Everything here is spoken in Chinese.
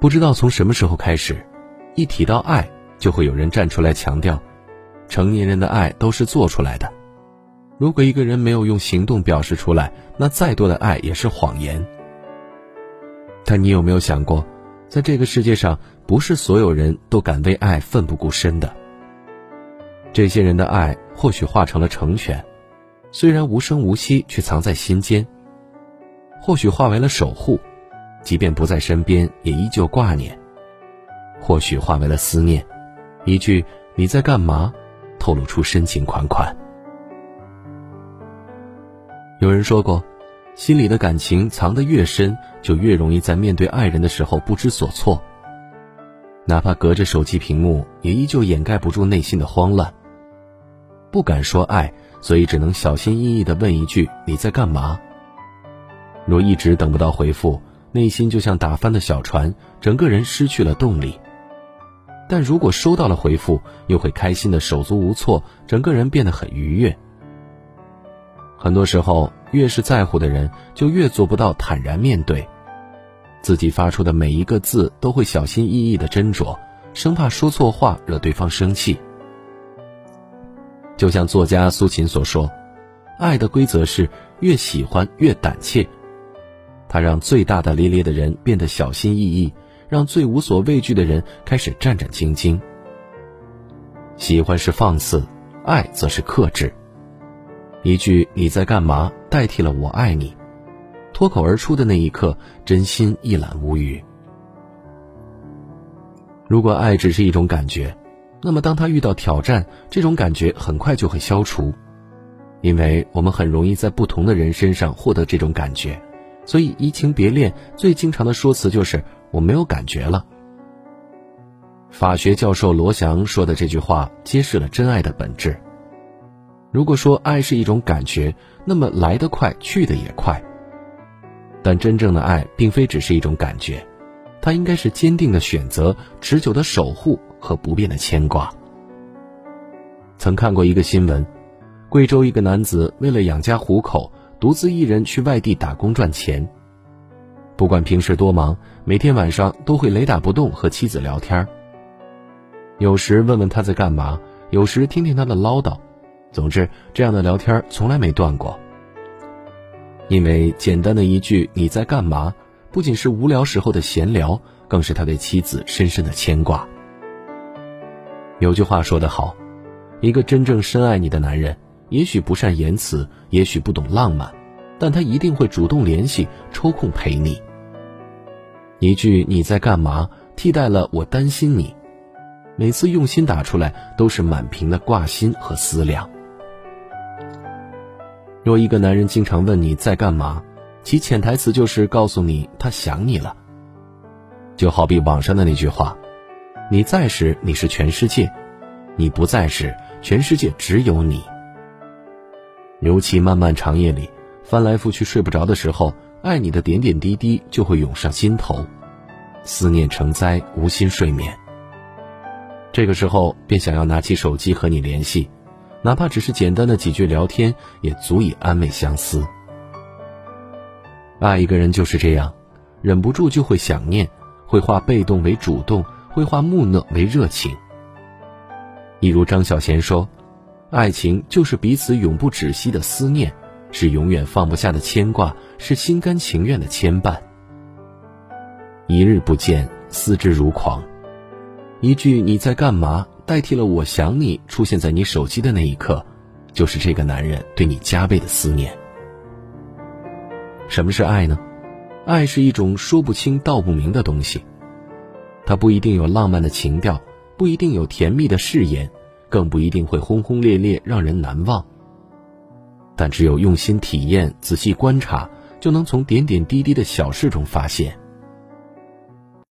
不知道从什么时候开始，一提到爱，就会有人站出来强调，成年人的爱都是做出来的。如果一个人没有用行动表示出来，那再多的爱也是谎言。但你有没有想过，在这个世界上，不是所有人都敢为爱奋不顾身的。这些人的爱或许化成了成全，虽然无声无息，却藏在心间；或许化为了守护。即便不在身边，也依旧挂念。或许化为了思念，一句“你在干嘛”，透露出深情款款。有人说过，心里的感情藏得越深，就越容易在面对爱人的时候不知所措。哪怕隔着手机屏幕，也依旧掩盖不住内心的慌乱。不敢说爱，所以只能小心翼翼地问一句：“你在干嘛？”若一直等不到回复。内心就像打翻的小船，整个人失去了动力。但如果收到了回复，又会开心的手足无措，整个人变得很愉悦。很多时候，越是在乎的人，就越做不到坦然面对，自己发出的每一个字都会小心翼翼的斟酌，生怕说错话惹对方生气。就像作家苏秦所说：“爱的规则是越喜欢越胆怯。”他让最大大咧咧的人变得小心翼翼，让最无所畏惧的人开始战战兢兢。喜欢是放肆，爱则是克制。一句“你在干嘛”代替了“我爱你”，脱口而出的那一刻，真心一览无余。如果爱只是一种感觉，那么当他遇到挑战，这种感觉很快就会消除，因为我们很容易在不同的人身上获得这种感觉。所以，移情别恋最经常的说辞就是“我没有感觉了”。法学教授罗翔说的这句话，揭示了真爱的本质。如果说爱是一种感觉，那么来得快，去得也快。但真正的爱，并非只是一种感觉，它应该是坚定的选择、持久的守护和不变的牵挂。曾看过一个新闻，贵州一个男子为了养家糊口。独自一人去外地打工赚钱。不管平时多忙，每天晚上都会雷打不动和妻子聊天有时问问他在干嘛，有时听听他的唠叨。总之，这样的聊天从来没断过。因为简单的一句“你在干嘛”，不仅是无聊时候的闲聊，更是他对妻子深深的牵挂。有句话说得好，一个真正深爱你的男人。也许不善言辞，也许不懂浪漫，但他一定会主动联系，抽空陪你。一句“你在干嘛”替代了“我担心你”，每次用心打出来，都是满屏的挂心和思量。若一个男人经常问你在干嘛，其潜台词就是告诉你他想你了。就好比网上的那句话：“你在时你是全世界，你不在时全世界只有你。”尤其漫漫长夜里，翻来覆去睡不着的时候，爱你的点点滴滴就会涌上心头，思念成灾，无心睡眠。这个时候便想要拿起手机和你联系，哪怕只是简单的几句聊天，也足以安慰相思。爱一个人就是这样，忍不住就会想念，会化被动为主动，会化木讷为热情。一如张小娴说。爱情就是彼此永不止息的思念，是永远放不下的牵挂，是心甘情愿的牵绊。一日不见，思之如狂。一句“你在干嘛”代替了“我想你”，出现在你手机的那一刻，就是这个男人对你加倍的思念。什么是爱呢？爱是一种说不清道不明的东西，它不一定有浪漫的情调，不一定有甜蜜的誓言。更不一定会轰轰烈烈让人难忘，但只有用心体验、仔细观察，就能从点点滴滴的小事中发现，